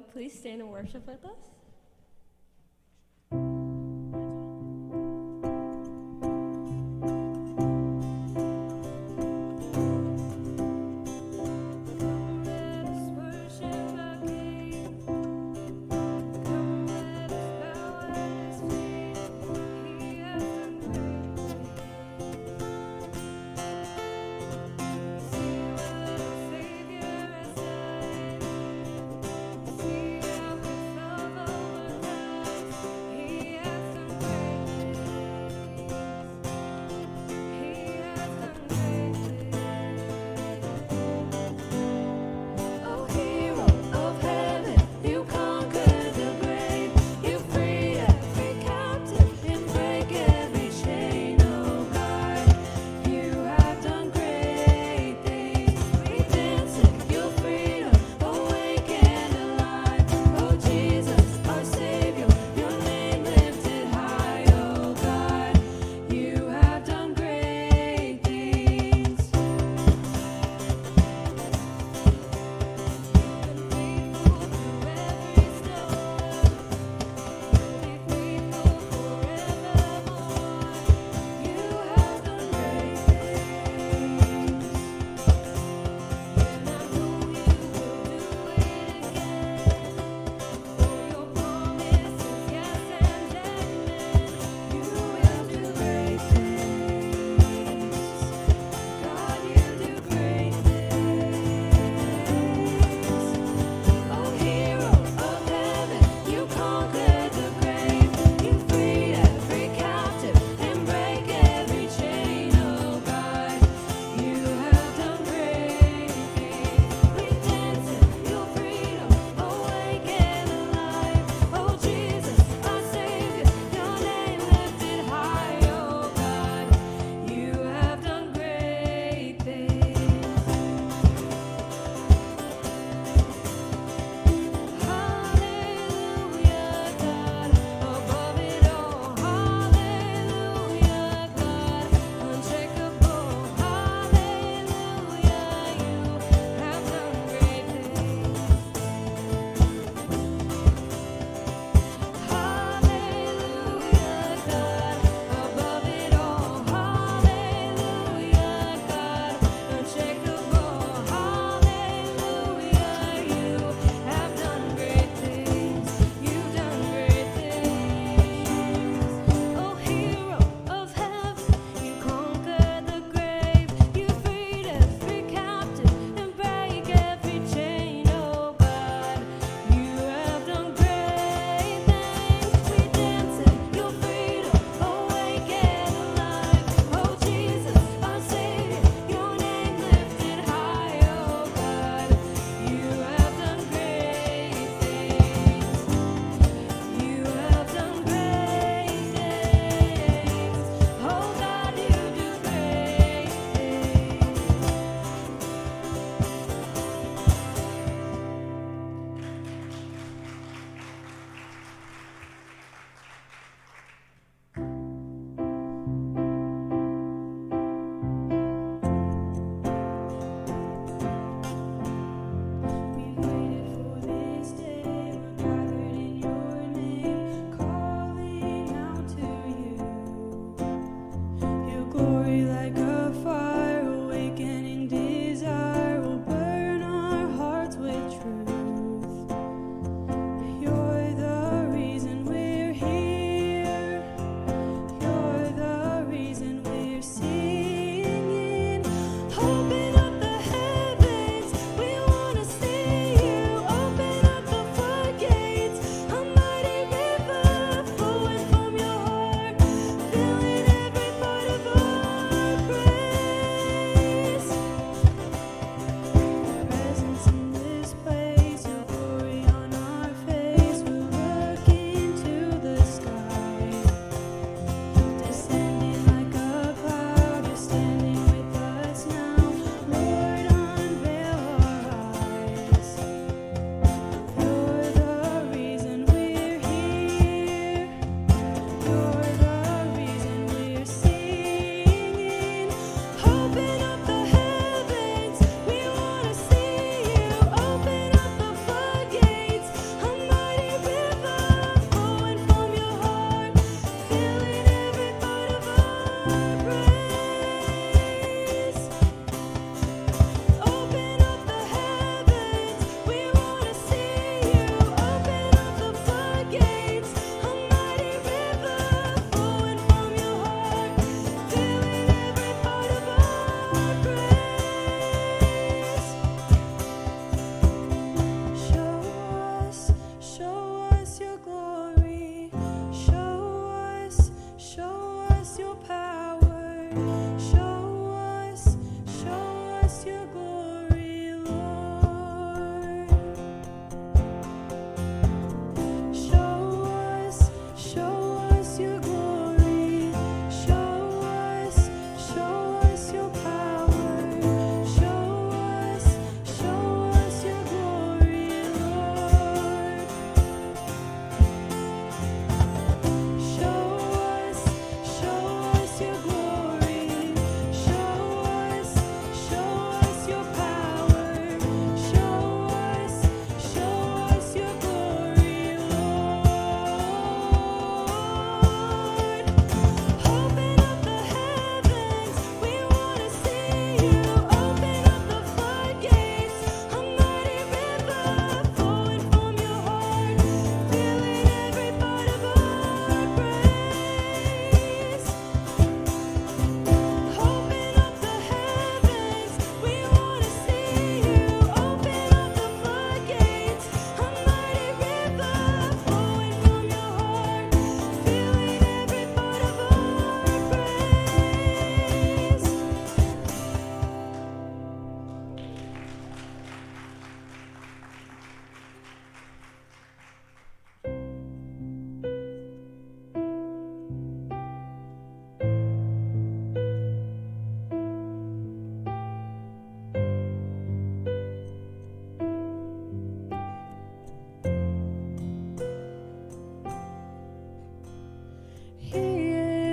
would, please stand and worship with us.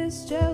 this just.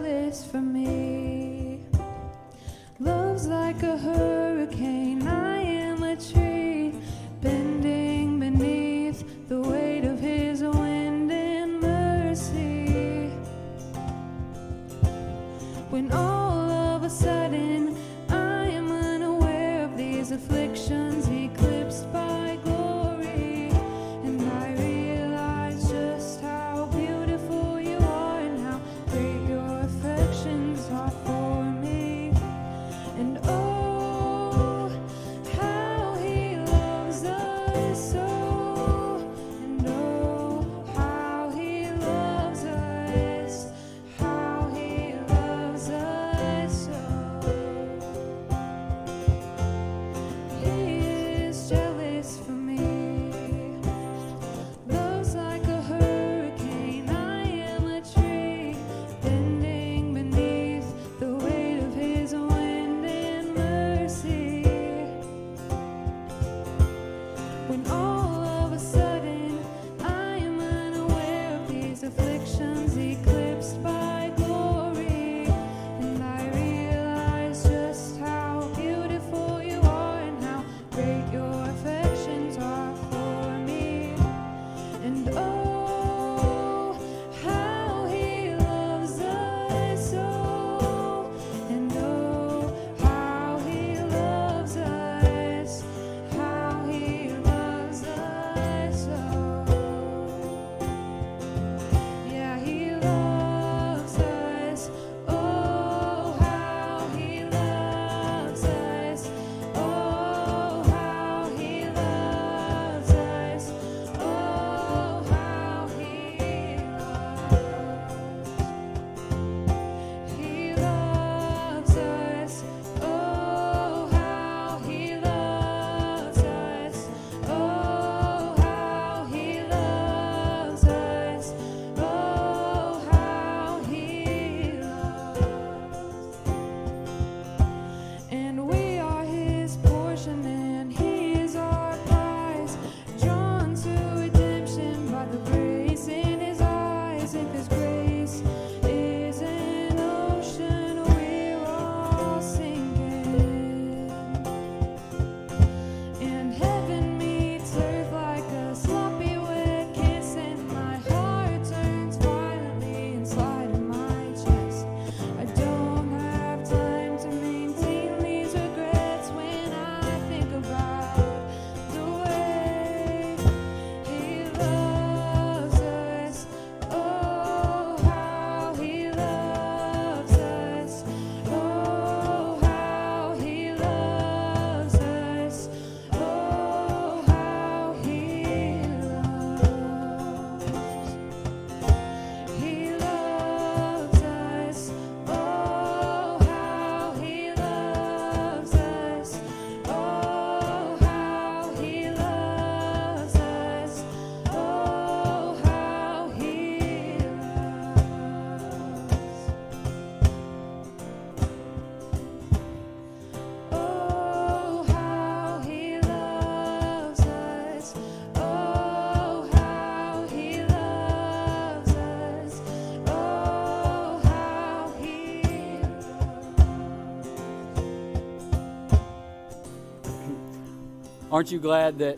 Aren't you glad that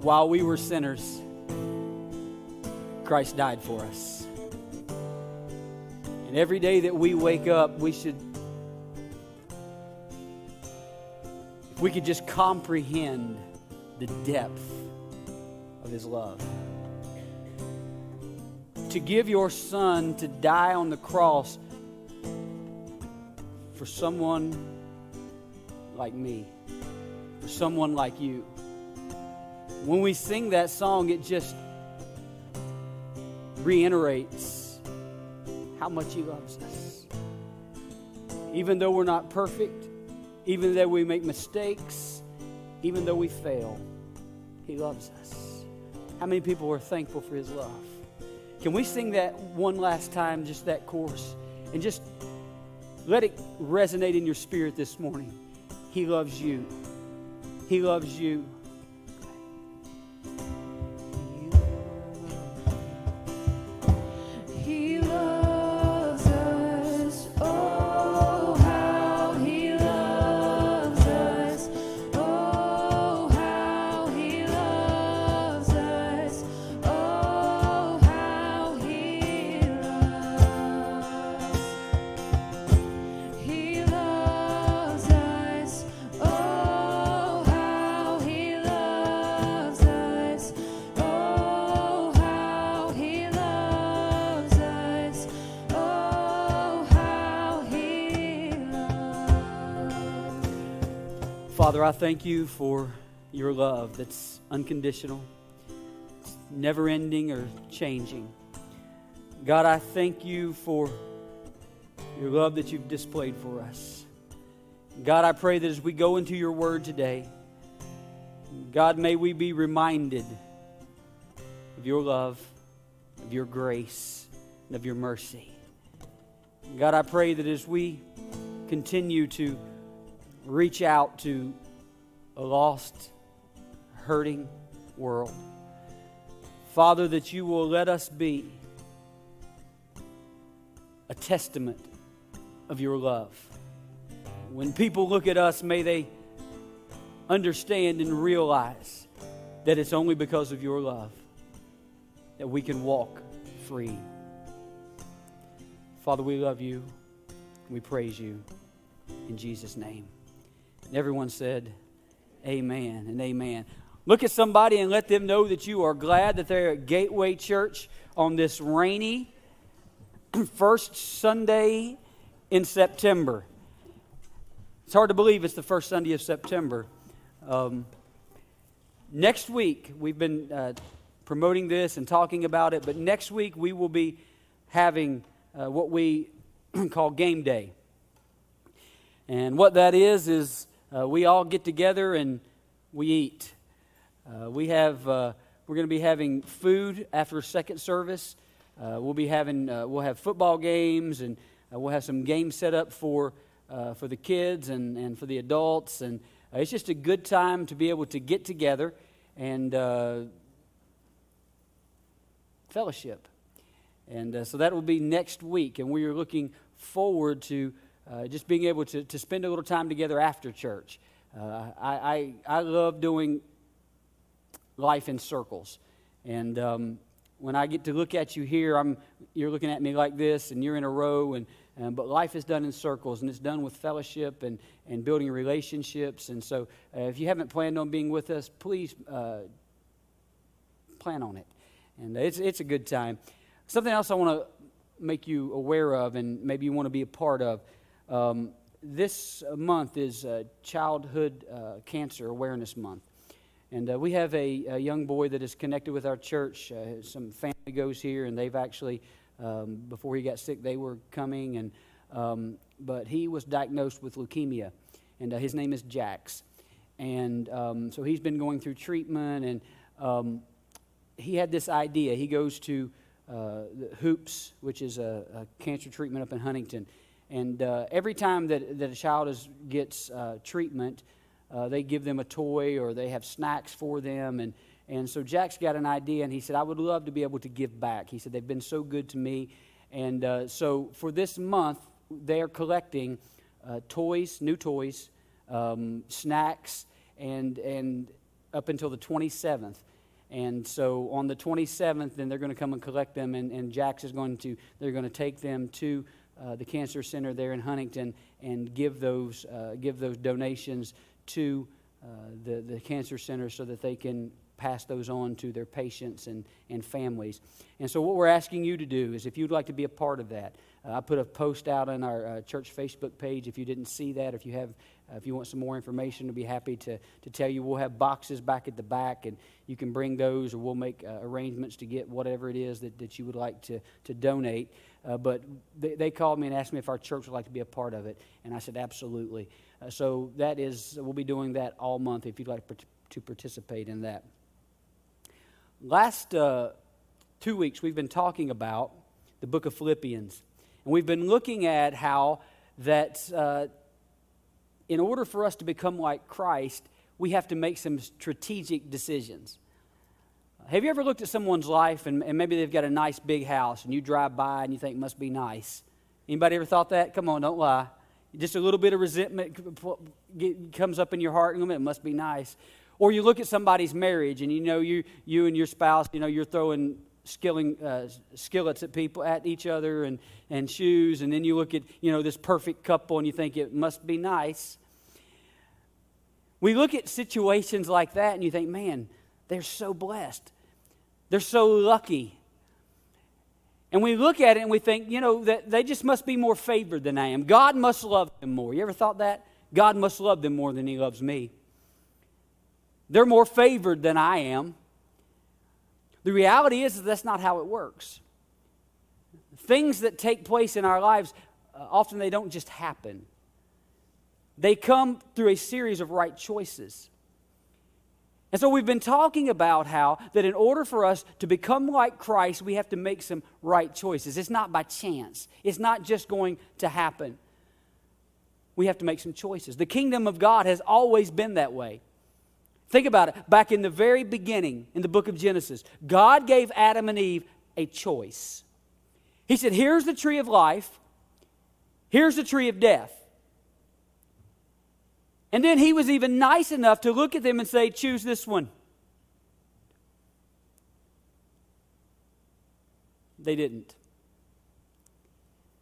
while we were sinners, Christ died for us? And every day that we wake up, we should, if we could just comprehend the depth of His love. To give your Son to die on the cross for someone like me for someone like you. When we sing that song, it just reiterates how much He loves us. Even though we're not perfect, even though we make mistakes, even though we fail, He loves us. How many people are thankful for His love? Can we sing that one last time, just that chorus, and just let it resonate in your spirit this morning? He loves you. He loves you. Father, I thank you for your love that's unconditional, never ending or changing. God, I thank you for your love that you've displayed for us. God, I pray that as we go into your word today, God, may we be reminded of your love, of your grace, and of your mercy. God, I pray that as we continue to reach out to a lost, hurting world, Father, that you will let us be a testament of your love. When people look at us, may they understand and realize that it's only because of your love that we can walk free. Father, we love you. We praise you in Jesus' name. And everyone said, Amen and amen. Look at somebody and let them know that you are glad that they're at Gateway Church on this rainy first Sunday in September. It's hard to believe it's the first Sunday of September. Um, next week, we've been uh, promoting this and talking about it, but next week we will be having uh, what we call game day. And what that is, is uh, we all get together and we eat. Uh, we have, uh, we're going to be having food after second service. Uh, we'll be having, uh, we'll have football games and uh, we'll have some games set up for, for the kids and, and for the adults. And it's just a good time to be able to get together and fellowship. And so that will be next week. And we are looking forward to just being able to, to spend a little time together after church. I, I, I love doing life in circles. And um, when I get to look at you here, I'm, you're looking at me like this, and you're in a row. And, um, but life is done in circles, and it's done with fellowship and, and building relationships. And so, uh, if you haven't planned on being with us, please uh, plan on it. And it's, it's a good time. Something else I want to make you aware of, and maybe you want to be a part of. Um, this month is uh, Childhood Cancer Awareness Month. And uh, we have a, a, young boy that is connected with our church. Uh, some family goes here, and they've actually, um, before he got sick, they were coming. And um, but he was diagnosed with leukemia, and uh, his name is Jax. And um, so he's been going through treatment, and um, he had this idea. He goes to uh, Hoops, which is a, a, cancer treatment up in Huntington, and uh, every time that, that a child is, gets uh, treatment uh, they give them a toy or they have snacks for them. And, and so Jax got an idea, and he said, I would love to be able to give back. He said, They've been so good to me. And uh, so for this month, they are collecting uh, toys, new toys, um, snacks, and, and up until the 27th. And so on the 27th, then they're going to come and collect them, and, and Jax is going to, they're going to take them to uh, the cancer center there in Huntington and give those, uh, give those donations to uh, the, the cancer center so that they can pass those on to their patients and, and families. And so, what we're asking you to do is if you'd like to be a part of that, uh, I put a post out on our uh, church Facebook page. If you didn't see that, if you have, if you want some more information, we'll be happy to, to tell you. We'll have boxes back at the back, and you can bring those, or we'll make uh, arrangements to get whatever it is that, that you would like to, to donate. Uh, but they, they called me and asked me if our church would like to be a part of it, and I said absolutely. Uh, so that is, we'll be doing that all month if you'd like to participate in that. Last uh, two weeks, we've been talking about the book of Philippians. And we've been looking at how that uh, in order for us to become like Christ, we have to make some strategic decisions. Have you ever looked at someone's life and, and maybe they've got a nice big house and you drive by and you think must be nice? Anybody ever thought that? Come on, don't lie. Just a little bit of resentment comes up in your heart, and it must be nice. Or you look at somebody's marriage, and you know you, you and your spouse, you know, you're throwing skilling, uh, skillets at people, at each other, and, and shoes, and then you look at, you know, this perfect couple, and you think it must be nice. We look at situations like that, and you think, man, they're so blessed. They're so lucky. And we look at it and we think, you know, that they just must be more favored than I am. God must love them more. You ever thought that? God must love them more than He loves me. They're more favored than I am. The reality is that that's not how it works. Things that take place in our lives, uh, often they don't just happen. They come through a series of right choices. And so we've been talking about how that in order for us to become like Christ, we have to make some right choices. It's not by chance, it's not just going to happen. We have to make some choices. The kingdom of God has always been that way. Think about it. Back in the very beginning, in the book of Genesis, God gave Adam and Eve a choice. He said, Here's the tree of life, here's the tree of death. And then he was even nice enough to look at them and say, Choose this one. They didn't.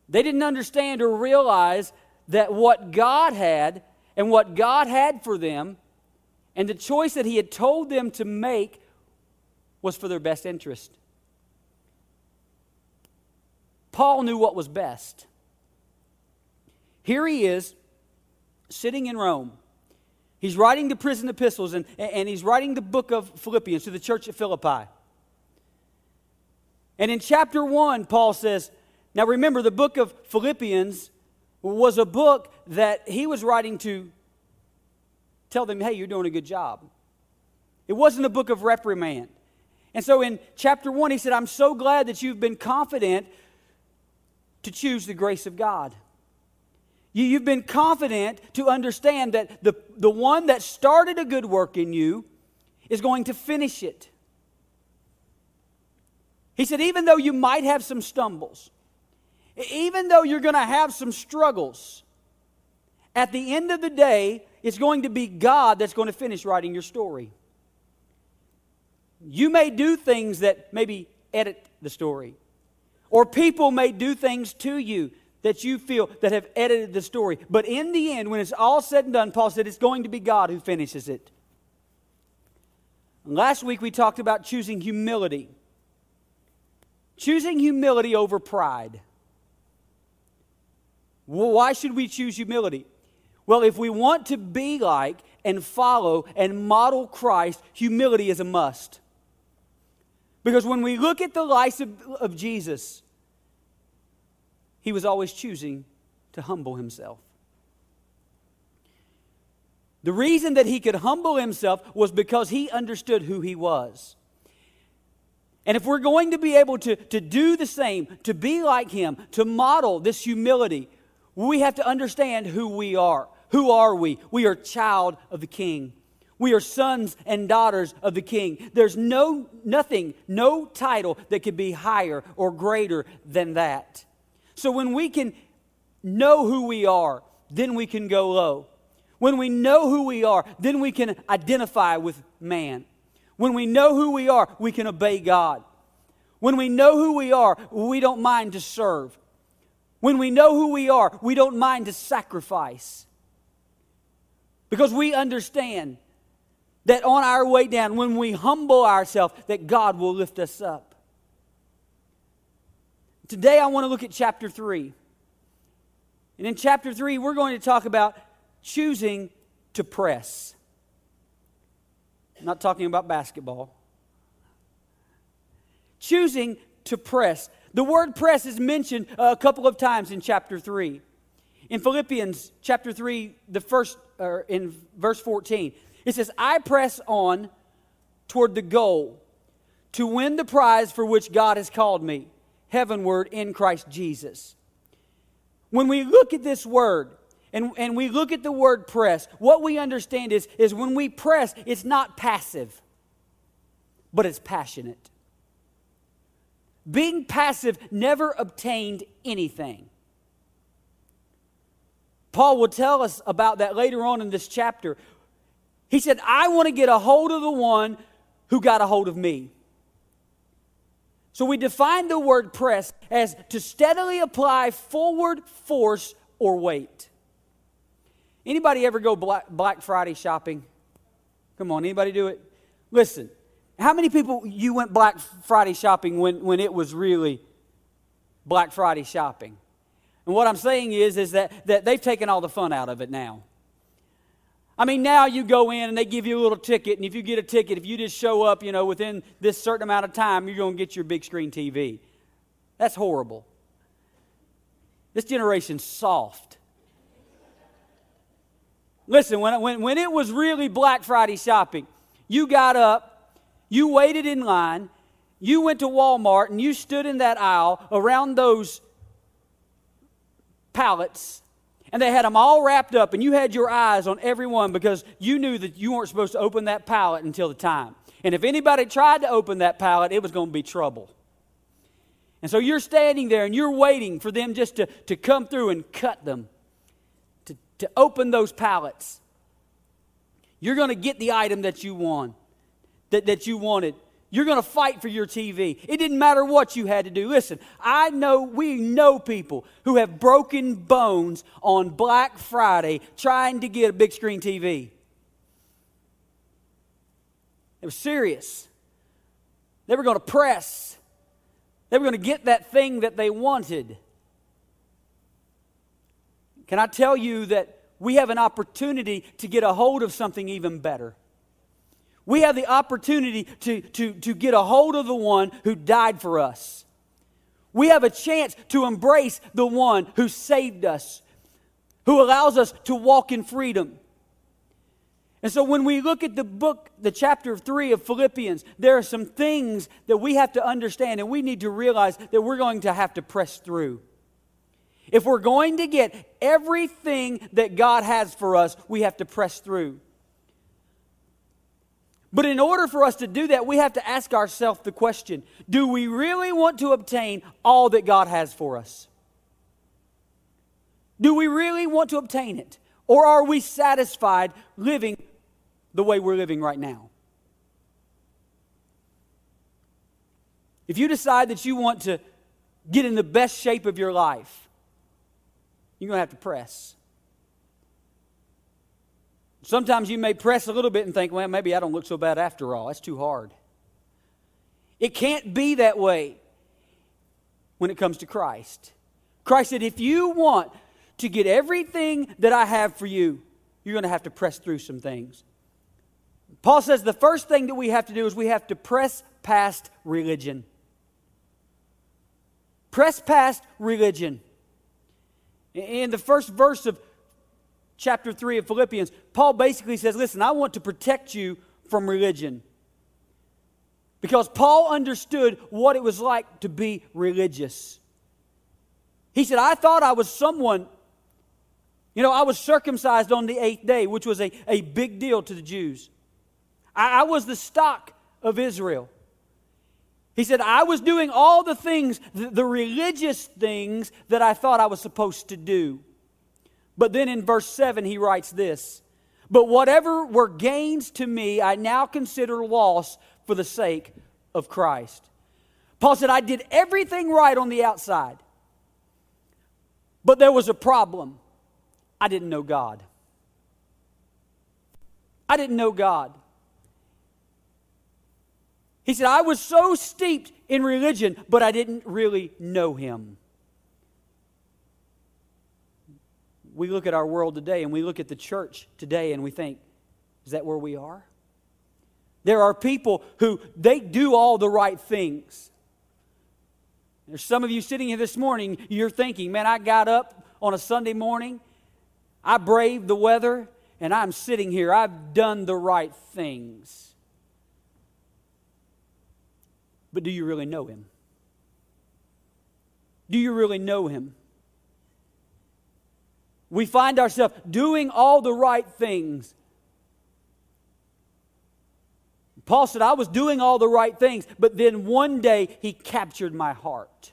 They didn't understand or realize that what God had and what God had for them and the choice that He had told them to make was for their best interest. Paul knew what was best. Here he is sitting in Rome. He's writing the prison epistles and, and he's writing the book of Philippians to the church at Philippi. And in chapter 1, Paul says, Now remember, the book of Philippians was a book that he was writing to tell them, Hey, you're doing a good job. It wasn't a book of reprimand. And so in chapter 1, he said, I'm so glad that you've been confident to choose the grace of God. You, have been confident to understand that the, the one that started a good work in you is going to finish it. He said, even though you might have some stumbles, even though you're going to have some struggles, at the end of the day, it's going to be God that's going to finish writing your story. You may do things that maybe edit the story, or people may do things to you that you feel that have edited the story. But in the end, when it's all said and done, Paul said it's going to be God who finishes it. Last week we talked about choosing humility. Choosing humility over pride. Well, why should we choose humility? Well, if we want to be like and follow and model Christ, humility is a must. Because when we look at the life of, of Jesus, he was always choosing to humble himself. The reason that he could humble himself was because he understood who he was. And if we're going to be able to, to do the same, to be like him, to model this humility, we have to understand who we are. Who are we? We are child of the king. We are sons and daughters of the king. There's no nothing, no title that could be higher or greater than that. So when we can know who we are, then we can go low. When we know who we are, then we can identify with man. When we know who we are, we can obey God. When we know who we are, we don't mind to serve. When we know who we are, we don't mind to sacrifice. Because we understand that on our way down, when we humble ourselves, that God will lift us up. Today, I want to look at chapter 3. And in chapter 3, we're going to talk about choosing to press. I'm not talking about basketball. Choosing to press. The word press is mentioned a couple of times in chapter 3. In Philippians chapter 3, the first, or in verse 14, it says, I press on toward the goal to win the prize for which God has called me heavenward in Christ Jesus. When we look at this word, and, and we look at the word press, what we understand is, is when we press, it's not passive, but it's passionate. Being passive never obtained anything. Paul will tell us about that later on in this chapter. He said, I want to get a hold of the one who got a hold of me. So we define the word press as to steadily apply forward force or weight. Anybody ever go Black, Black Friday shopping? Come on, anybody do it? Listen, how many people you went Black Friday shopping when, when it was really Black Friday shopping? And what I'm saying is, is that, that they've taken all the fun out of it now. I mean, now you go in and they give you a little ticket, and if you get a ticket, if you just show up, you know, within this certain amount of time, you're going to get your big screen TV. That's horrible. This generation's soft. Listen, when, when, when it was really Black Friday shopping, you got up, you waited in line, you went to Walmart, and you stood in that aisle around those pallets and they had them all wrapped up, and you had your eyes on every one because you knew that you weren't supposed to open that pallet until the time. And if anybody tried to open that pallet, it was going to be trouble. And so you're standing there and you're waiting for them just to, to come through and cut them, to, to open those pallets. You're going to get the item that you want, that, that you wanted. You're going to fight for your TV. It didn't matter what you had to do. Listen, I know, we know people who have broken bones on Black Friday trying to get a big screen TV. It was serious. They were going to press, they were going to get that thing that they wanted. Can I tell you that we have an opportunity to get a hold of something even better? We have the opportunity to, to, to get a hold of the one who died for us. We have a chance to embrace the one who saved us, who allows us to walk in freedom. And so when we look at the book, the chapter 3 of Philippians, there are some things that we have to understand and we need to realize that we're going to have to press through. If we're going to get everything that God has for us, we have to press through. But in order for us to do that, we have to ask ourselves the question do we really want to obtain all that God has for us? Do we really want to obtain it? Or are we satisfied living the way we're living right now? If you decide that you want to get in the best shape of your life, you're going to have to press. Sometimes you may press a little bit and think, well, maybe I don't look so bad after all. That's too hard. It can't be that way when it comes to Christ. Christ said, if you want to get everything that I have for you, you're going to have to press through some things. Paul says the first thing that we have to do is we have to press past religion. Press past religion. In the first verse of chapter 3 of Philippians, Paul basically says, Listen, I want to protect you from religion. Because Paul understood what it was like to be religious. He said, I thought I was someone, you know, I was circumcised on the eighth day, which was a, a big deal to the Jews. I, I was the stock of Israel. He said, I was doing all the things, the, the religious things that I thought I was supposed to do. But then in verse 7, he writes this But whatever were gains to me, I now consider loss for the sake of Christ. Paul said, I did everything right on the outside, but there was a problem. I didn't know God. I didn't know God. He said, I was so steeped in religion, but I didn't really know Him. We look at our world today and we look at the church today and we think, is that where we are? There are people who they do all the right things. There's some of you sitting here this morning, you're thinking, man, I got up on a Sunday morning, I braved the weather, and I'm sitting here. I've done the right things. But do you really know Him? Do you really know Him? We find ourselves doing all the right things. Paul said, I was doing all the right things, but then one day he captured my heart.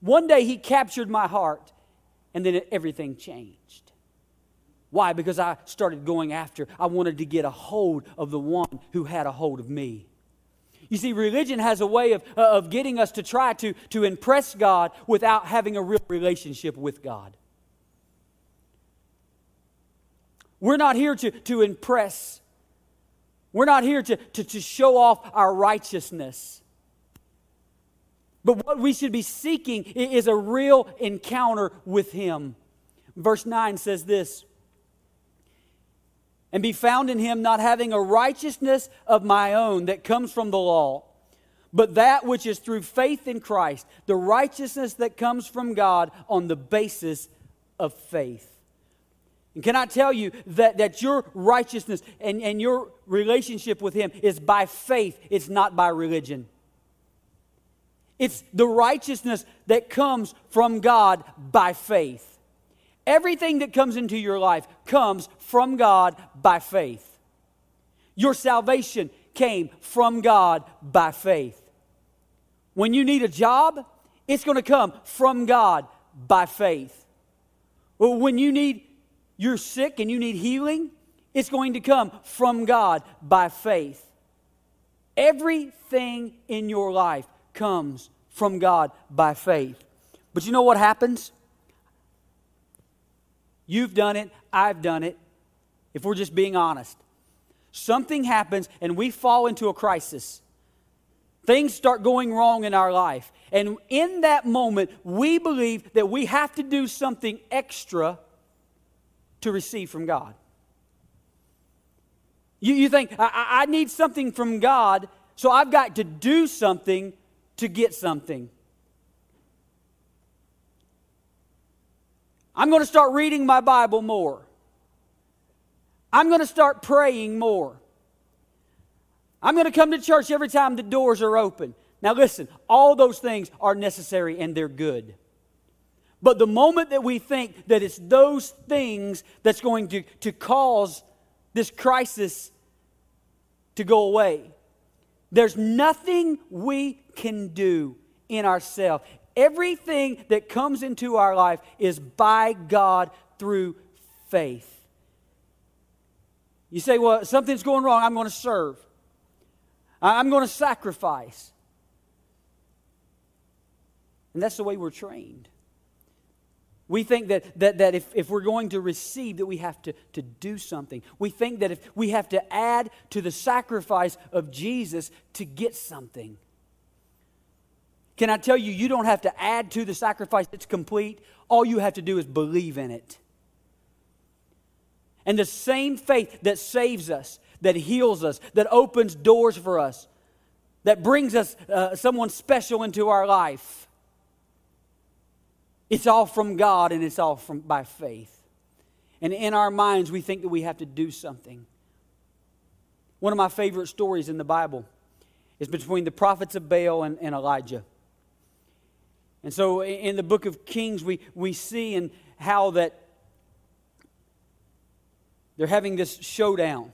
One day he captured my heart, and then everything changed. Why? Because I started going after, I wanted to get a hold of the one who had a hold of me. You see, religion has a way of, uh, of getting us to try to, to impress God without having a real relationship with God. We're not here to, to impress, we're not here to, to, to show off our righteousness. But what we should be seeking is a real encounter with Him. Verse 9 says this and be found in him, not having a righteousness of my own that comes from the law, but that which is through faith in Christ, the righteousness that comes from God on the basis of faith. And can I tell you that, that your righteousness and, and your relationship with Him is by faith, it's not by religion. It's the righteousness that comes from God by faith. Everything that comes into your life comes from God by faith. Your salvation came from God by faith. When you need a job, it's going to come from God by faith. When you need you're sick and you need healing, it's going to come from God by faith. Everything in your life comes from God by faith. But you know what happens? You've done it, I've done it, if we're just being honest. Something happens and we fall into a crisis. Things start going wrong in our life. And in that moment, we believe that we have to do something extra to receive from God. You, you think, I, I need something from God, so I've got to do something to get something. I'm going to start reading my Bible more. I'm going to start praying more. I'm going to come to church every time the doors are open. Now, listen, all those things are necessary and they're good. But the moment that we think that it's those things that's going to, to cause this crisis to go away, there's nothing we can do in ourselves. Everything that comes into our life is by God through faith. You say, well, something's going wrong. I'm going to serve, I'm going to sacrifice. And that's the way we're trained. We think that, that, that if, if we're going to receive, that we have to, to do something. We think that if we have to add to the sacrifice of Jesus to get something. Can I tell you, you don't have to add to the sacrifice, it's complete. All you have to do is believe in it. And the same faith that saves us, that heals us, that opens doors for us, that brings us uh, someone special into our life it's all from God and it's all from, by faith. And in our minds, we think that we have to do something. One of my favorite stories in the Bible is between the prophets of Baal and, and Elijah. And so in the book of Kings, we, we see in how that they're having this showdown.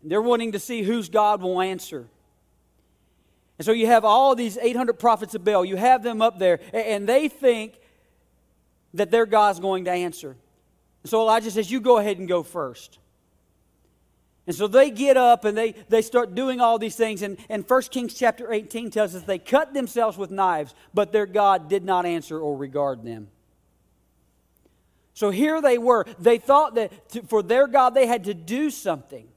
They're wanting to see whose God will answer. And so you have all these 800 prophets of Baal. You have them up there, and they think that their God's going to answer. So Elijah says, You go ahead and go first. And so they get up and they, they start doing all these things. And, and 1 Kings chapter 18 tells us they cut themselves with knives, but their God did not answer or regard them. So here they were. They thought that to, for their God they had to do something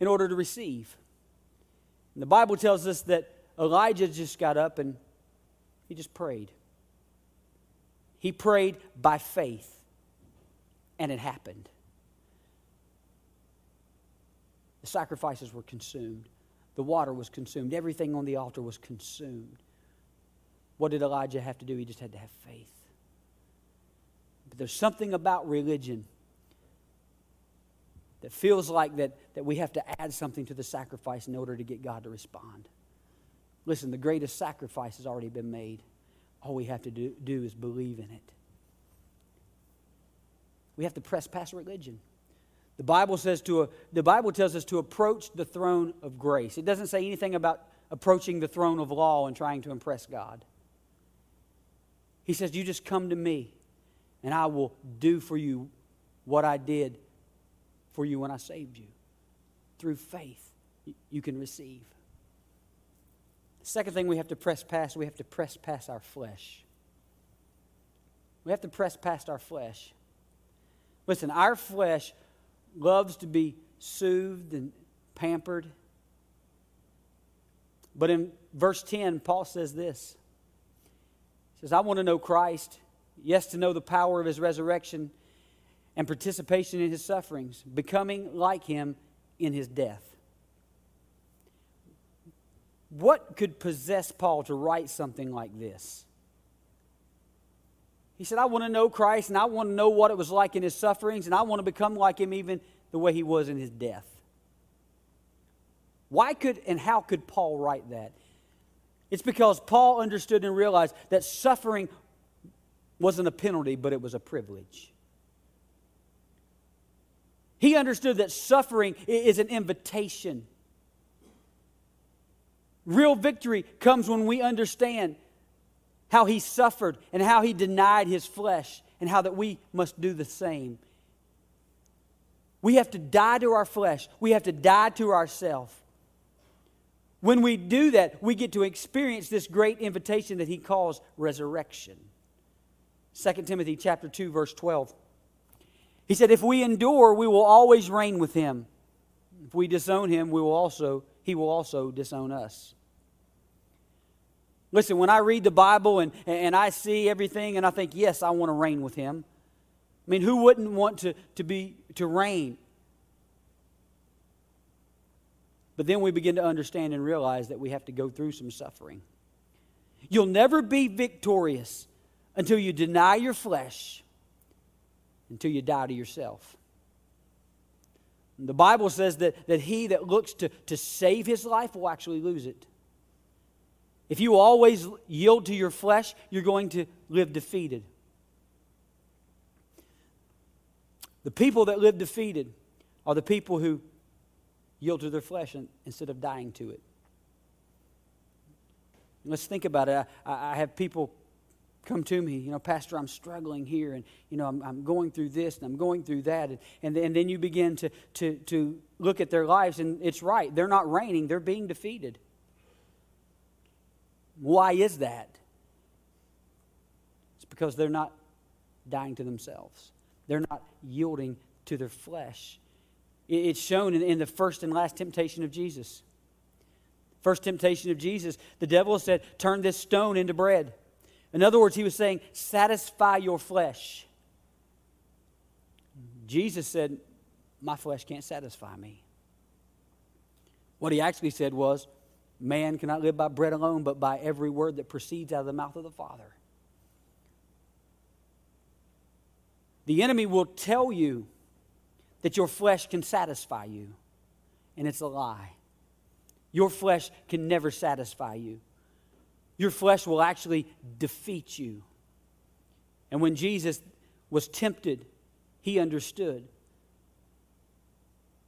in order to receive. And the Bible tells us that Elijah just got up and he just prayed. He prayed by faith, and it happened. The sacrifices were consumed, the water was consumed, everything on the altar was consumed. What did Elijah have to do? He just had to have faith. But there's something about religion that feels like that, that we have to add something to the sacrifice in order to get God to respond. Listen, the greatest sacrifice has already been made. All we have to do, do is believe in it. We have to press past religion. The Bible says to the Bible tells us to approach the throne of grace. It doesn't say anything about approaching the throne of law and trying to impress God. He says, You just come to me, and I will do for you what I did for you when I saved you. Through faith, you can receive. Second thing we have to press past, we have to press past our flesh. We have to press past our flesh. Listen, our flesh loves to be soothed and pampered. But in verse 10, Paul says this. He says, I want to know Christ. Yes, to know the power of his resurrection and participation in his sufferings, becoming like him in his death. What could possess Paul to write something like this? He said, I want to know Christ and I want to know what it was like in his sufferings and I want to become like him even the way he was in his death. Why could and how could Paul write that? It's because Paul understood and realized that suffering wasn't a penalty, but it was a privilege. He understood that suffering is an invitation. Real victory comes when we understand how he suffered and how he denied his flesh and how that we must do the same. We have to die to our flesh. We have to die to ourselves. When we do that, we get to experience this great invitation that he calls resurrection. 2 Timothy chapter 2 verse 12. He said if we endure, we will always reign with him. If we disown him, we will also he will also disown us. Listen, when I read the Bible and, and I see everything and I think, yes, I want to reign with him. I mean, who wouldn't want to, to be to reign? But then we begin to understand and realize that we have to go through some suffering. You'll never be victorious until you deny your flesh, until you die to yourself. The Bible says that, that he that looks to, to save his life will actually lose it. If you always yield to your flesh, you're going to live defeated. The people that live defeated are the people who yield to their flesh instead of dying to it. Let's think about it. I, I have people come to me, you know, Pastor, I'm struggling here, and, you know, I'm, I'm going through this and I'm going through that. And, and, and then you begin to, to, to look at their lives, and it's right. They're not reigning, they're being defeated. Why is that? It's because they're not dying to themselves, they're not yielding to their flesh. It's shown in, the first and last temptation of Jesus. First temptation of Jesus, the devil said, Turn this stone into bread. In other words, he was saying, Satisfy your flesh. Jesus said, My flesh can't satisfy me. What he actually said was, Man cannot live by bread alone, but by every word that proceeds out of the mouth of the Father. The enemy will tell you that your flesh can satisfy you, and it's a lie. Your flesh can never satisfy you. Your flesh will actually defeat you. And when Jesus was tempted, he understood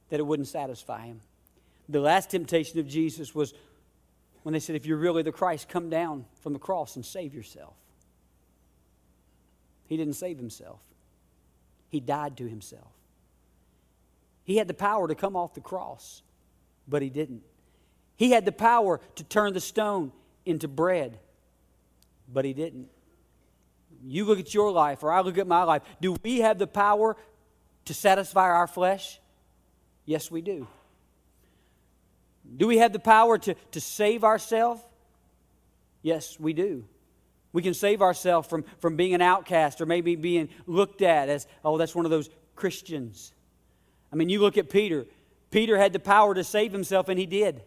that it wouldn't satisfy him. The last temptation of Jesus was when they said, If you're really the Christ, come down from the cross and save yourself. He didn't save himself, he died to himself. He had the power to come off the cross, but he didn't. He had the power to turn the stone into bread, but he didn't. You look at your life, or I look at my life. Do we have the power to satisfy our flesh? Yes, we do. Do we have the power to, to save ourselves? Yes, we do. We can save ourselves from, from being an outcast or maybe being looked at as, oh, that's one of those Christians. I mean, you look at Peter. Peter had the power to save himself, and he did.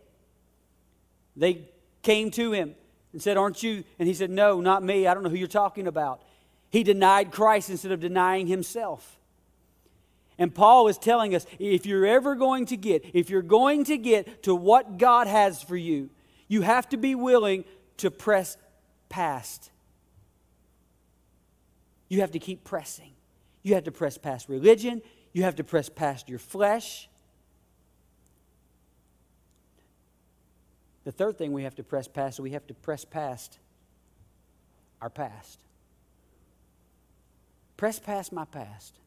They came to him and said, Aren't you? And he said, No, not me. I don't know who you're talking about. He denied Christ instead of denying himself. And Paul is telling us if you're ever going to get, if you're going to get to what God has for you, you have to be willing to press past. You have to keep pressing. You have to press past religion. You have to press past your flesh. The third thing we have to press past we have to press past our past. Press past my past.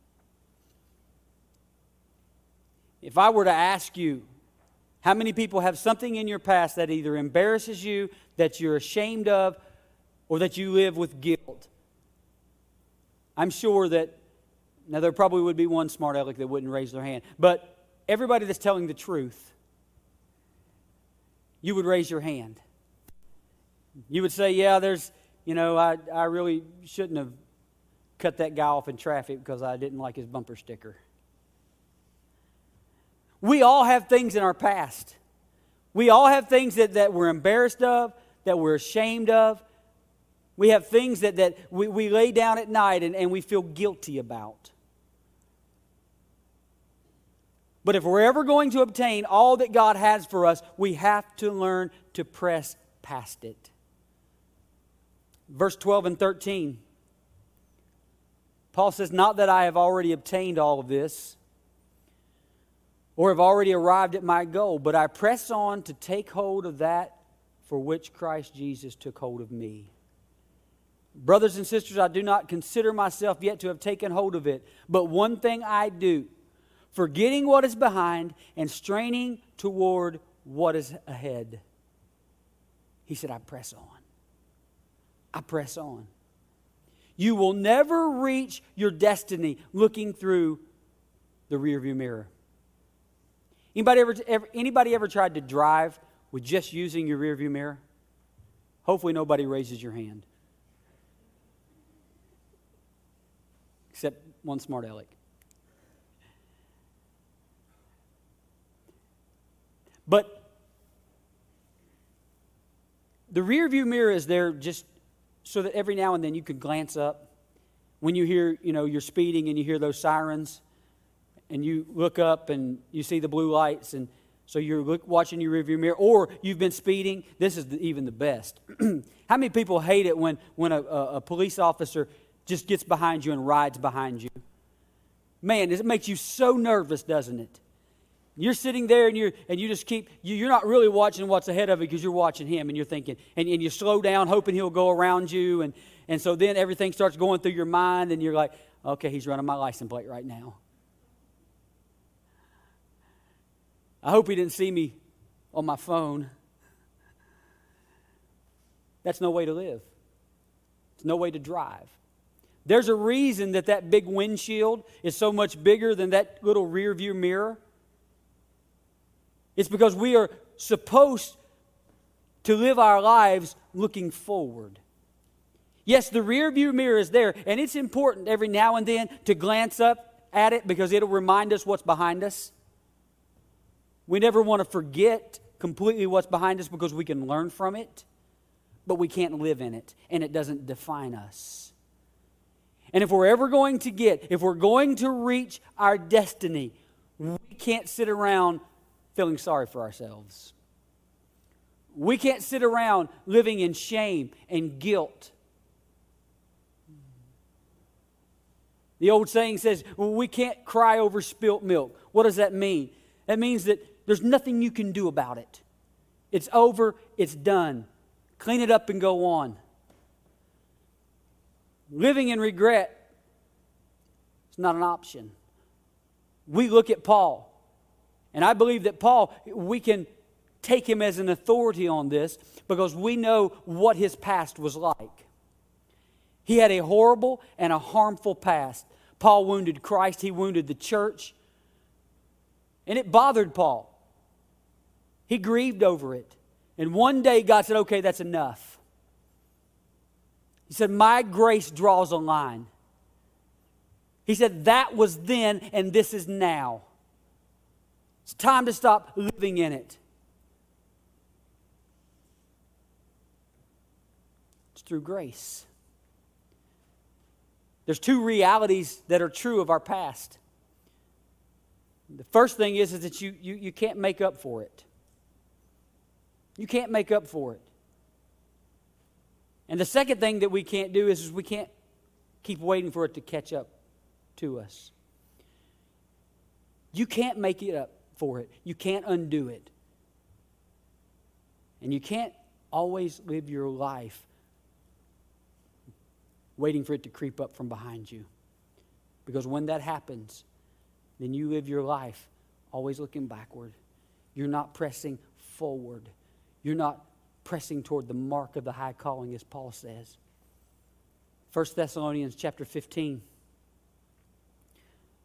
If I were to ask you, how many people have something in your past that either embarrasses you, that you're ashamed of, or that you live with guilt? I'm sure that, now there probably would be one smart aleck that wouldn't raise their hand, but everybody that's telling the truth, you would raise your hand. You would say, Yeah, there's, you know, I, I really shouldn't have cut that guy off in traffic because I didn't like his bumper sticker. We all have things in our past. We all have things that, that we're embarrassed of, that we're ashamed of. We have things that, that we, we lay down at night and, and we feel guilty about. But if we're ever going to obtain all that God has for us, we have to learn to press past it. Verse 12 and 13. Paul says, Not that I have already obtained all of this or have already arrived at my goal, but I press on to take hold of that for which Christ Jesus took hold of me. Brothers and sisters, I do not consider myself yet to have taken hold of it, but one thing I do forgetting what is behind and straining toward what is ahead. He said, I press on. I press on. You will never reach your destiny looking through the rearview mirror. Anybody ever, ever, anybody ever tried to drive with just using your rearview mirror? Hopefully, nobody raises your hand. Except one smart aleck. But the rear view mirror is there just so that every now and then you can glance up when you hear, you know, you're speeding and you hear those sirens and you look up and you see the blue lights and so you're look, watching your rearview mirror, or you've been speeding. This is the, even the best. How many people hate it when, when a, a, police officer just gets behind you and rides behind you? Man, it makes you so nervous, doesn't it? You're sitting there and, you're, and you just keep, you, are not really watching what's ahead of you because you're watching him and you're thinking, and, and you slow down hoping he'll go around you. And, and so then everything starts going through your mind and you're like, okay, he's running my license plate right now. I hope he didn't see me on my phone. That's no way to live. It's no way to drive. There's a reason that that big windshield is so much bigger than that little rear view mirror. It's because we are supposed to live our lives looking forward. Yes, the rear view mirror is there, and it's important every now and then to glance up at it because it'll remind us what's behind us. We never want to forget completely what's behind us because we can learn from it, but we can't live in it, and it doesn't define us. And if we're ever going to get, if we're going to reach our destiny, we can't sit around feeling sorry for ourselves. We can't sit around living in shame and guilt. The old saying says, well, we can't cry over spilt milk. What does that mean? That means that there's nothing you can do about it. It's over, it's done. Clean it up and go on. Living in regret is not an option. We look at Paul. And I believe that Paul, we can take him as an authority on this because we know what his past was like. He had a horrible and a harmful past. Paul wounded Christ, he wounded the church, and it bothered Paul. He grieved over it. And one day God said, Okay, that's enough. He said, My grace draws a line. He said, That was then, and this is now. It's time to stop living in it. It's through grace. There's two realities that are true of our past. The first thing is, is that you, you, you can't make up for it. You can't make up for it. And the second thing that we can't do is, is we can't keep waiting for it to catch up to us. You can't make it up for it. You can't undo it. And you can't always live your life waiting for it to creep up from behind you. Because when that happens, then you live your life always looking backward. You're not pressing forward. You're not pressing toward the mark of the high calling, as Paul says. 1 Thessalonians chapter 15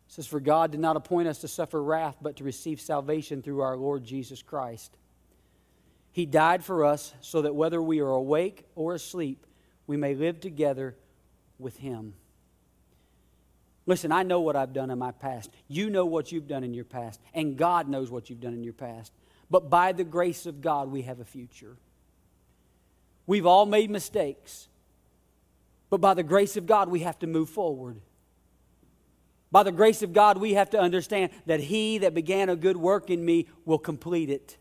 says, For God did not appoint us to suffer wrath, but to receive salvation through our Lord Jesus Christ. He died for us so that whether we are awake or asleep, we may live together with Him. Listen, I know what I've done in my past. You know what you've done in your past. And God knows what you've done in your past. But by the grace of God, we have a future. We've all made mistakes. But by the grace of God, we have to move forward. By the grace of God, we have to understand that He that began a good work in me will complete it.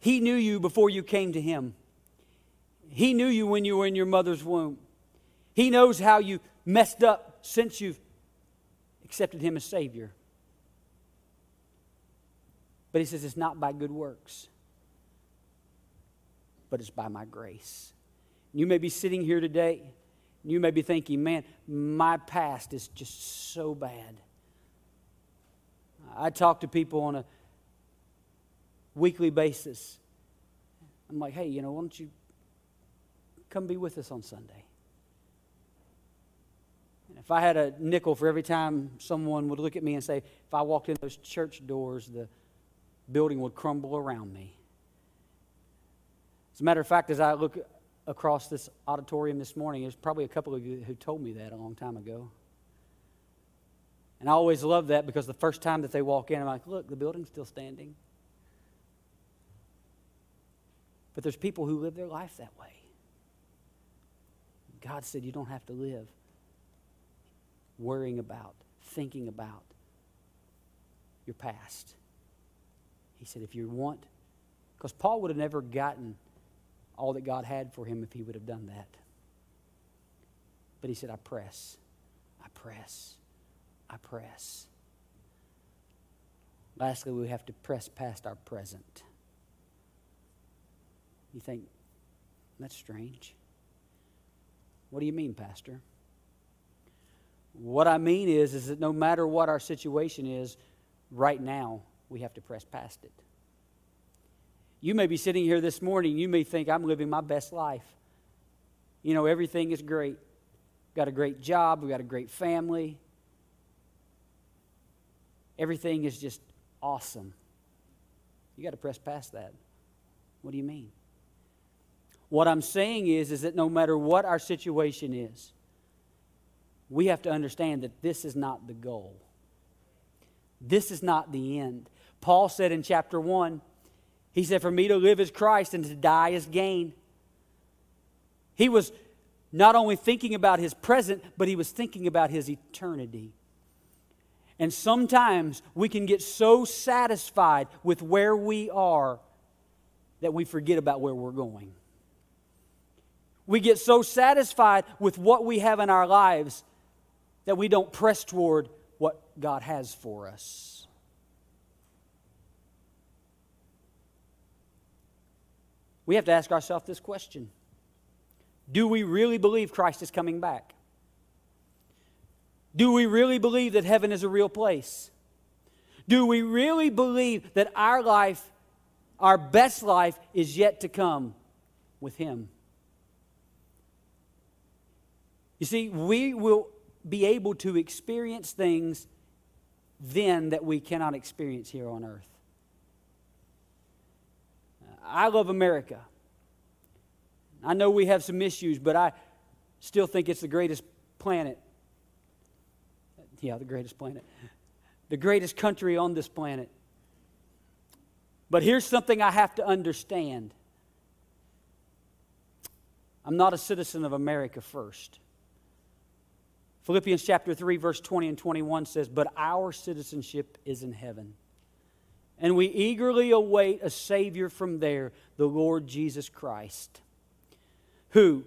He knew you before you came to Him. He knew you when you were in your mother's womb. He knows how you messed up since you've accepted Him as Savior. But He says it's not by good works, but it's by my grace. You may be sitting here today, you may be thinking, man, my past is just so bad. I talk to people on a weekly basis. I'm like, hey, you know, why don't you come be with us on Sunday? And if I had a nickel for every time someone would look at me and say, if I walked in those church doors, the building would crumble around me. As a matter of fact, as I look across this auditorium this morning, there's probably a couple of you who told me that a long time ago. And I always love that because the first time that they walk in, I'm like, look, the building's still standing. But there's people who live their life that way. God said you don't have to live worrying about, thinking about your past. He said, if you want, because Paul would have never gotten all that God had for him if he would have done that. But he said, I press, I press, I press. Lastly, we have to press past our present. You think, that's strange. What do you mean, Pastor? What I mean is, is that no matter what our situation is, right now, we have to press past it. You may be sitting here this morning, you may think, I'm living my best life. You know, everything is great. Got a great job, we got a great family. Everything is just awesome. You got to press past that. What do you mean? What I'm saying is, is that no matter what our situation is, we have to understand that this is not the goal. This is not the end. Paul said in chapter 1, he said, For me to live is Christ and to die is gain. He was not only thinking about his present, but he was thinking about his eternity. And sometimes we can get so satisfied with where we are that we forget about where we're going. We get so satisfied with what we have in our lives that we don't press toward what God has for us. We have to ask ourselves this question Do we really believe Christ is coming back? Do we really believe that heaven is a real place? Do we really believe that our life, our best life, is yet to come with Him? You see, we will be able to experience things then that we cannot experience here on earth. I love America. I know we have some issues, but I still think it's the greatest planet. Yeah, the greatest planet. The greatest country on this planet. But here's something I have to understand I'm not a citizen of America first. Philippians chapter 3, verse 20 and 21 says, But our citizenship is in heaven and we eagerly await a Savior from there, the Lord Jesus Christ, who,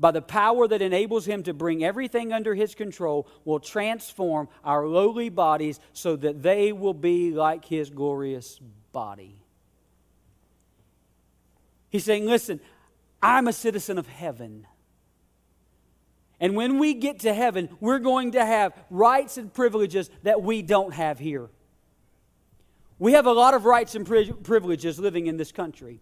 by the power that enables him to bring everything under his control, will transform our lowly bodies so that they will be like his glorious body. He's saying, Listen, I'm a citizen of heaven. And when we get to heaven, we're going to have rights and privileges that we don't have here. We have a lot of rights and privileges living in this country.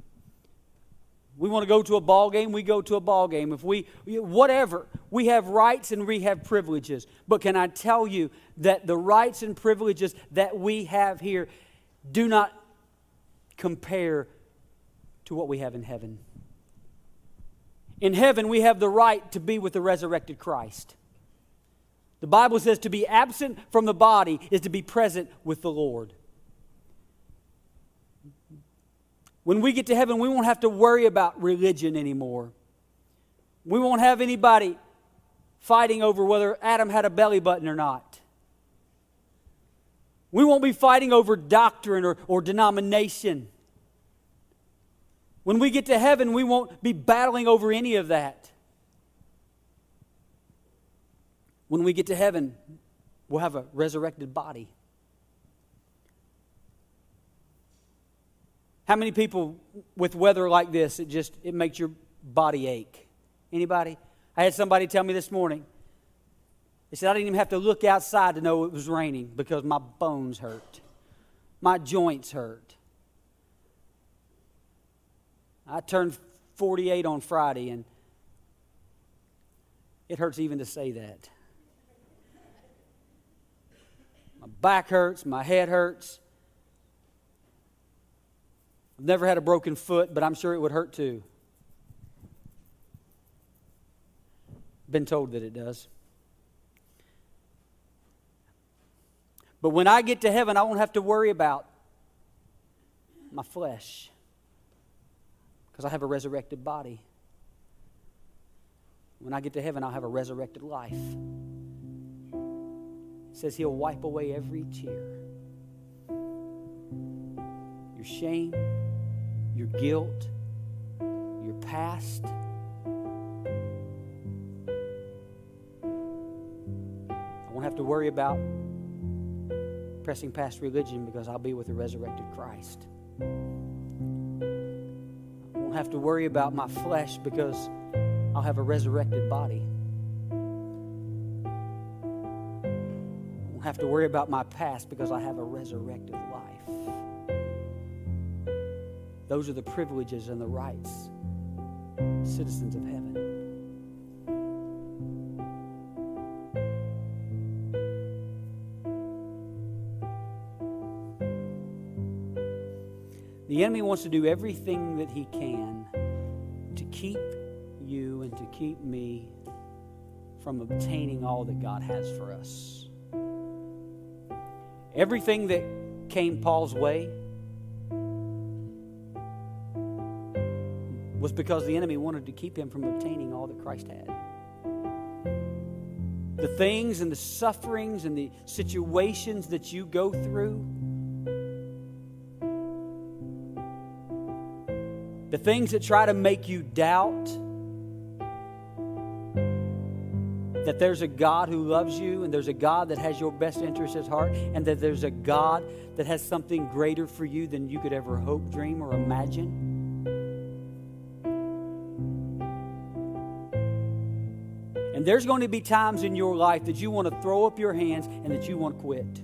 We want to go to a ball game, we go to a ball game. If we whatever, we have rights and we have privileges. But can I tell you that the rights and privileges that we have here do not compare to what we have in heaven. In heaven, we have the right to be with the resurrected Christ. The Bible says to be absent from the body is to be present with the Lord. When we get to heaven, we won't have to worry about religion anymore. We won't have anybody fighting over whether Adam had a belly button or not. We won't be fighting over doctrine or, or denomination. When we get to heaven, we won't be battling over any of that. When we get to heaven, we'll have a resurrected body. How many people with weather like this, it just it makes your body ache? Anybody? I had somebody tell me this morning. They said I didn't even have to look outside to know it was raining because my bones hurt. My joints hurt. I turned 48 on Friday, and it hurts even to say that. My back hurts, my head hurts. Never had a broken foot, but I'm sure it would hurt too. Been told that it does. But when I get to heaven, I won't have to worry about my flesh because I have a resurrected body. When I get to heaven, I'll have a resurrected life. It says he'll wipe away every tear. Your shame, your guilt, your past. I won't have to worry about pressing past religion because I'll be with the resurrected Christ I won't have to worry about my flesh because I'll have a resurrected body. I won't have to worry about my past because I have a resurrected life. Those are the privileges and the rights citizens of heaven. The enemy wants to do everything that he can to keep you and to keep me from obtaining all that God has for us. Everything that came Paul's way was because the enemy wanted to keep him from obtaining all that Christ had. The things and the sufferings and the situations that you go through the things that try to make you doubt that there's a God who loves you and there's a God that has your best interest at heart and that there's a God that has something greater for you than you could ever hope, dream, or imagine. And there's going to be times in your life that you want to throw up your hands and that you want to quit.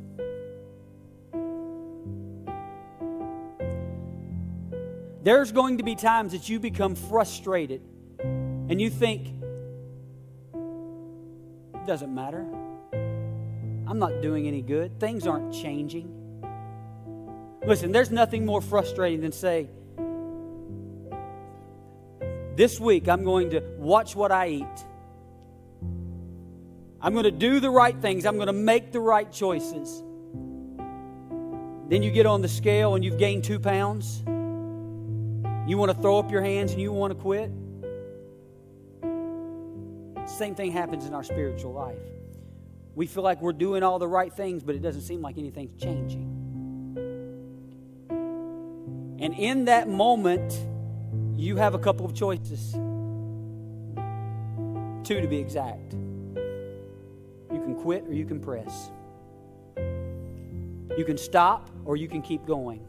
There's going to be times that you become frustrated and you think, it doesn't matter. I'm not doing any good. Things aren't changing. Listen, there's nothing more frustrating than say, this week I'm going to watch what I eat. I'm going to do the right things. I'm going to make the right choices. Then you get on the scale and you've gained two pounds. You want to throw up your hands and you want to quit? Same thing happens in our spiritual life. We feel like we're doing all the right things, but it doesn't seem like anything's changing. And in that moment, you have a couple of choices. Two to be exact. Can quit or you can press. You can stop or you can keep going.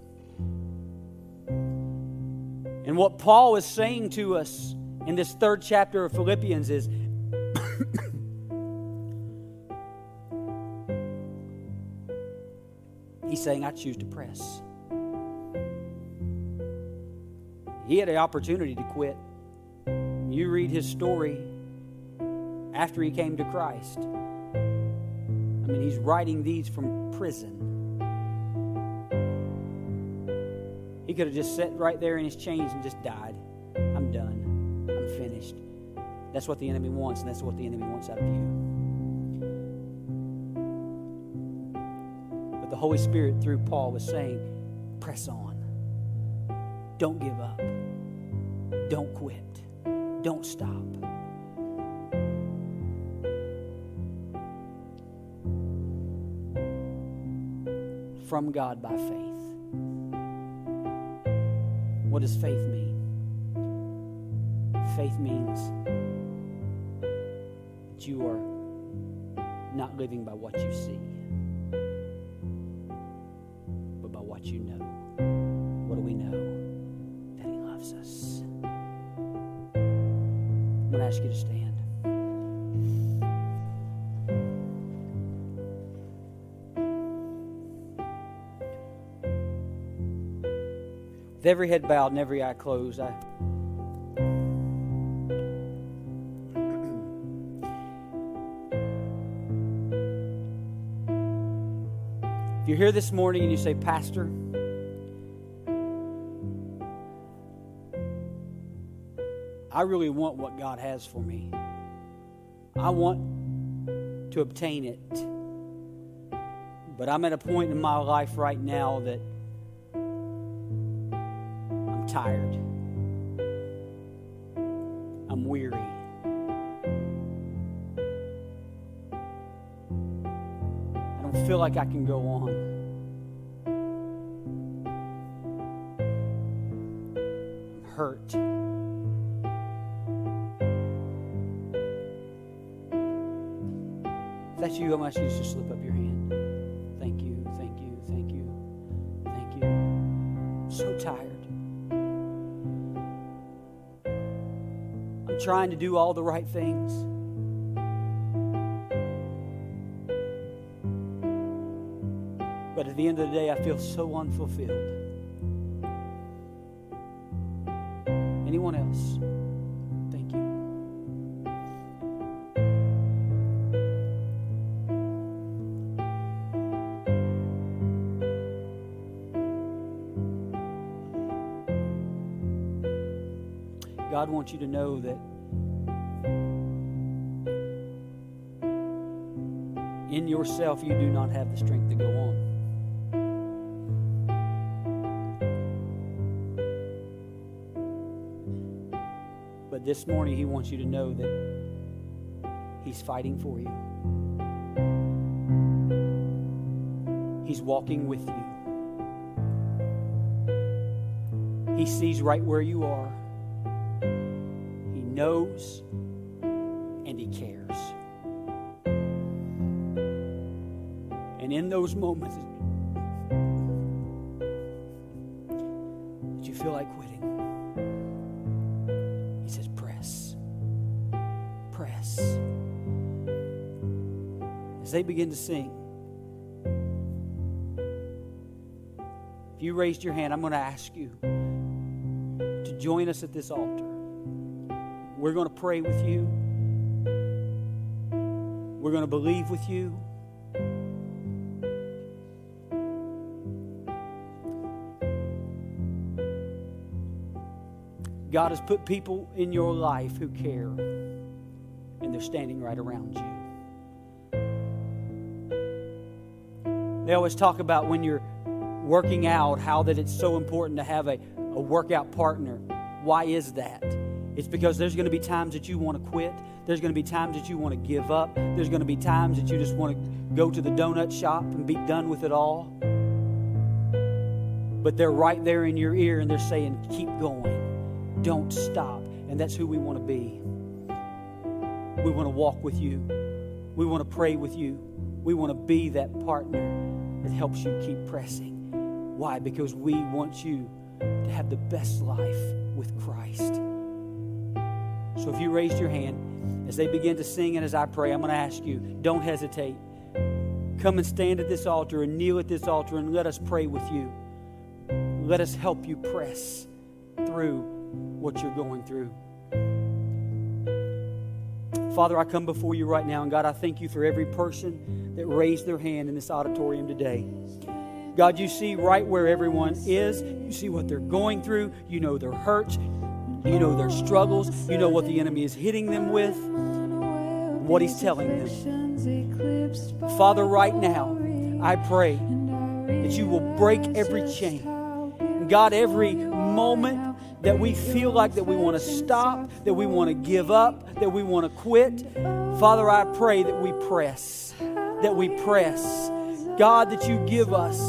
And what Paul is saying to us in this third chapter of Philippians is he's saying, I choose to press. He had the opportunity to quit. You read his story after he came to Christ. I mean, he's writing these from prison. He could have just sat right there in his chains and just died. I'm done. I'm finished. That's what the enemy wants, and that's what the enemy wants out of you. But the Holy Spirit, through Paul, was saying, press on. Don't give up. Don't quit. Don't stop. From God by faith. What does faith mean? Faith means that you are not living by what you see, With every head bowed and every eye closed, I. If you're here this morning and you say, Pastor, I really want what God has for me. I want to obtain it. But I'm at a point in my life right now that tired. I'm weary. I don't feel like I can go on. I'm hurt. If that's you, I'm asking you to just slip up your trying to do all the right things. But at the end of the day, I feel so unfulfilled. Anyone else? Thank you. God wants you to know that yourself you do not have the strength to go on. But this morning, He wants you to know that He's fighting for you. He's walking with you. He sees right where you are. He knows And in those moments that you feel like quitting, He says, press. Press. As they begin to sing, if you raised your hand, I'm going to ask you to join us at this altar. We're going to pray with you. We're going to believe with you. God has put people in your life who care, and they're standing right around you. They always talk about when you're working out how that it's so important to have a, a workout partner. Why is that? It's because there's going to be times that you want to quit. There's going to be times that you want to give up. There's going to be times that you just want to go to the donut shop and be done with it all. But they're right there in your ear and they're saying, keep going. Don't stop. And that's who we want to be. We want to walk with you. We want to pray with you. We want to be that partner that helps you keep pressing. Why? Because we want you to have the best life with Christ. So if you raised your hand as they begin to sing and as I pray, I'm going to ask you don't hesitate. Come and stand at this altar and kneel at this altar and let us pray with you. Let us help you press through what you're going through. Father, I come before you right now, and God, I thank you for every person that raised their hand in this auditorium today. God, you see right where everyone is. You see what they're going through. You know their hurts. You know their struggles. You know what the enemy is hitting them with, what he's telling them. Father, right now, I pray that you will break every chain. God, every moment that we feel like that we want to stop, that we want to give up, that we want to quit, Father, I pray that we press, that we press. God, that you give us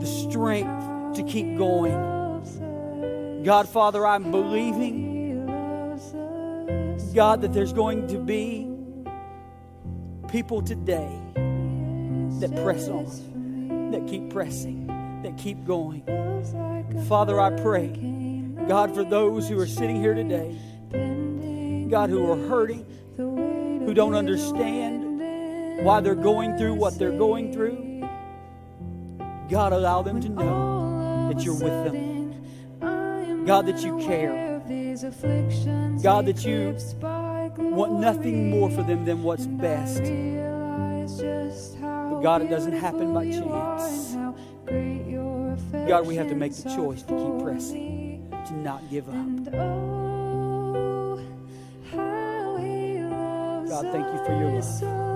the strength to keep going. God, Father, I'm believing, God, that there's going to be people today that press on, that keep pressing, that keep going. Father, I pray, God, for those who are sitting here today, God, who are hurting, who don't understand why they're going through what they're going through, God, allow them to know that you're with them. God, that you care. God, that you want nothing more for them than what's best. But God, it doesn't happen by chance. God, we have to make the choice to keep pressing, to not give up. God, thank you for your love.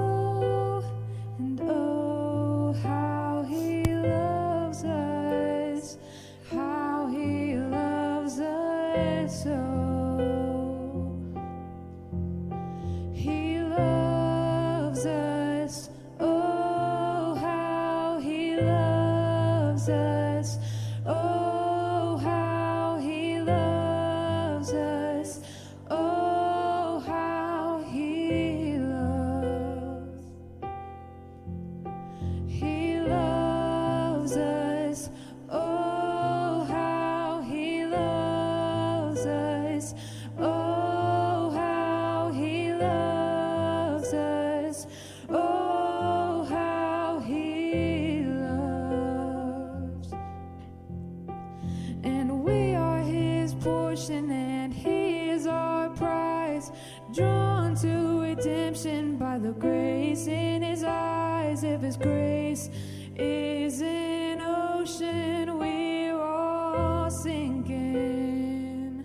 And he is our prize. Drawn to redemption by the grace in his eyes. If his grace is an ocean, we're all sinking.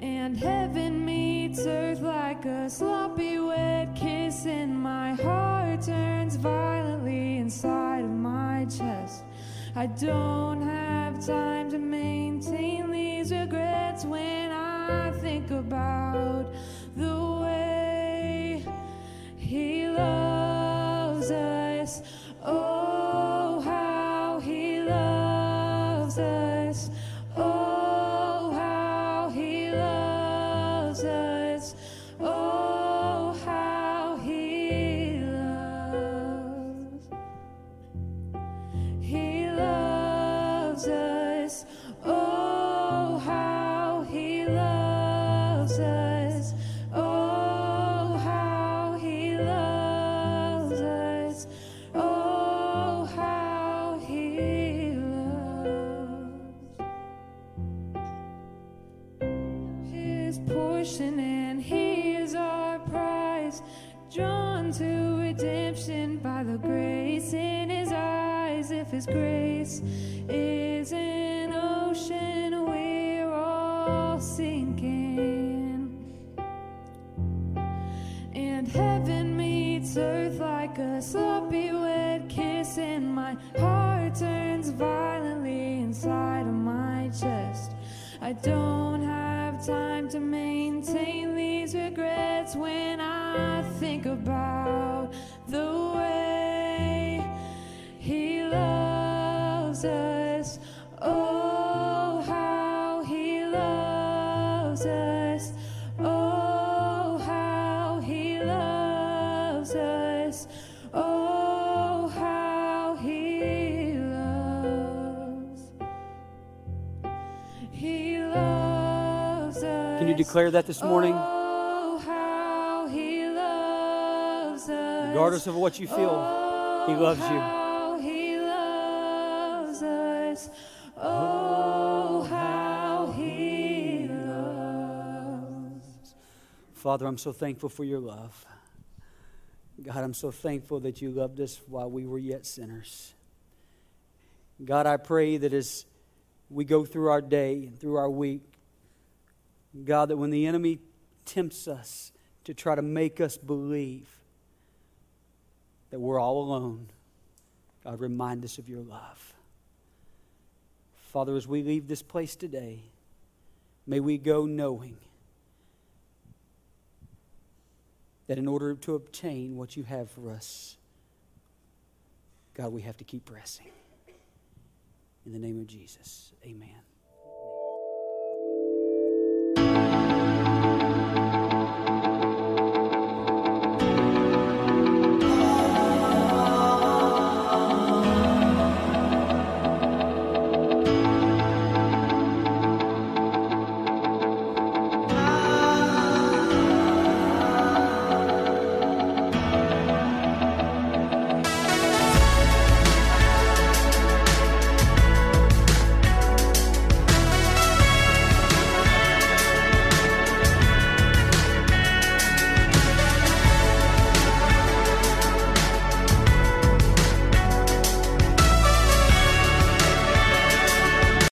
And heaven meets earth like a sloppy wet kiss, and my heart turns violently inside of my chest. I don't have time think don't have time to maintain these regrets when I think about the way he loves us. You declare that this morning? Oh, how he loves us. Regardless of what you feel, He oh, loves you. How he loves us. Oh, how he loves. Father, I'm so thankful for your love. God, I'm so thankful that you loved us while we were yet sinners. God, I pray that as we go through our day and through our week, God, that when the enemy tempts us to try to make us believe that we're all alone. God, remind us of your love. Father, as we leave this place today, may we go knowing that in order to obtain what you have for us, God, we have to keep pressing. In the name of Jesus, amen.